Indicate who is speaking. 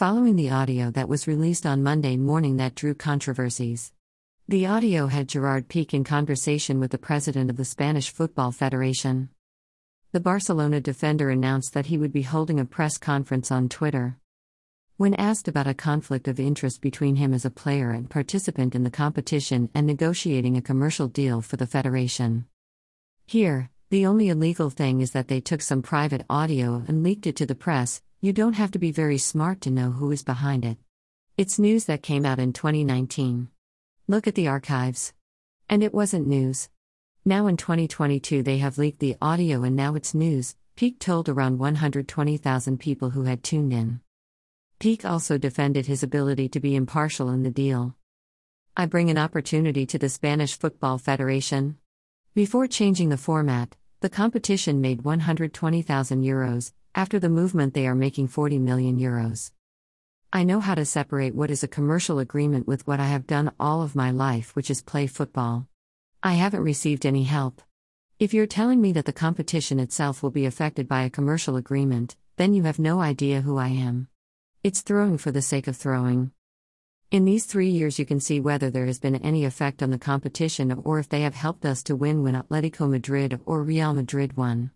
Speaker 1: following the audio that was released on Monday morning that drew controversies. The audio had Gerard Piqué in conversation with the president of the Spanish Football Federation. The Barcelona defender announced that he would be holding a press conference on Twitter. When asked about a conflict of interest between him as a player and participant in the competition and negotiating a commercial deal for the federation. Here, the only illegal thing is that they took some private audio and leaked it to the press. You don't have to be very smart to know who is behind it. It's news that came out in 2019. Look at the archives. And it wasn't news. Now in 2022, they have leaked the audio and now it's news. Piqué told around 120,000 people who had tuned in. Piqué also defended his ability to be impartial in the deal. I bring an opportunity to the Spanish Football Federation. Before changing the format, the competition made 120,000 euros, after the movement, they are making 40 million euros. I know how to separate what is a commercial agreement with what I have done all of my life, which is play football. I haven't received any help. If you're telling me that the competition itself will be affected by a commercial agreement, then you have no idea who I am. It's throwing for the sake of throwing. In these three years, you can see whether there has been any effect on the competition or if they have helped us to win when Atletico Madrid or Real Madrid won.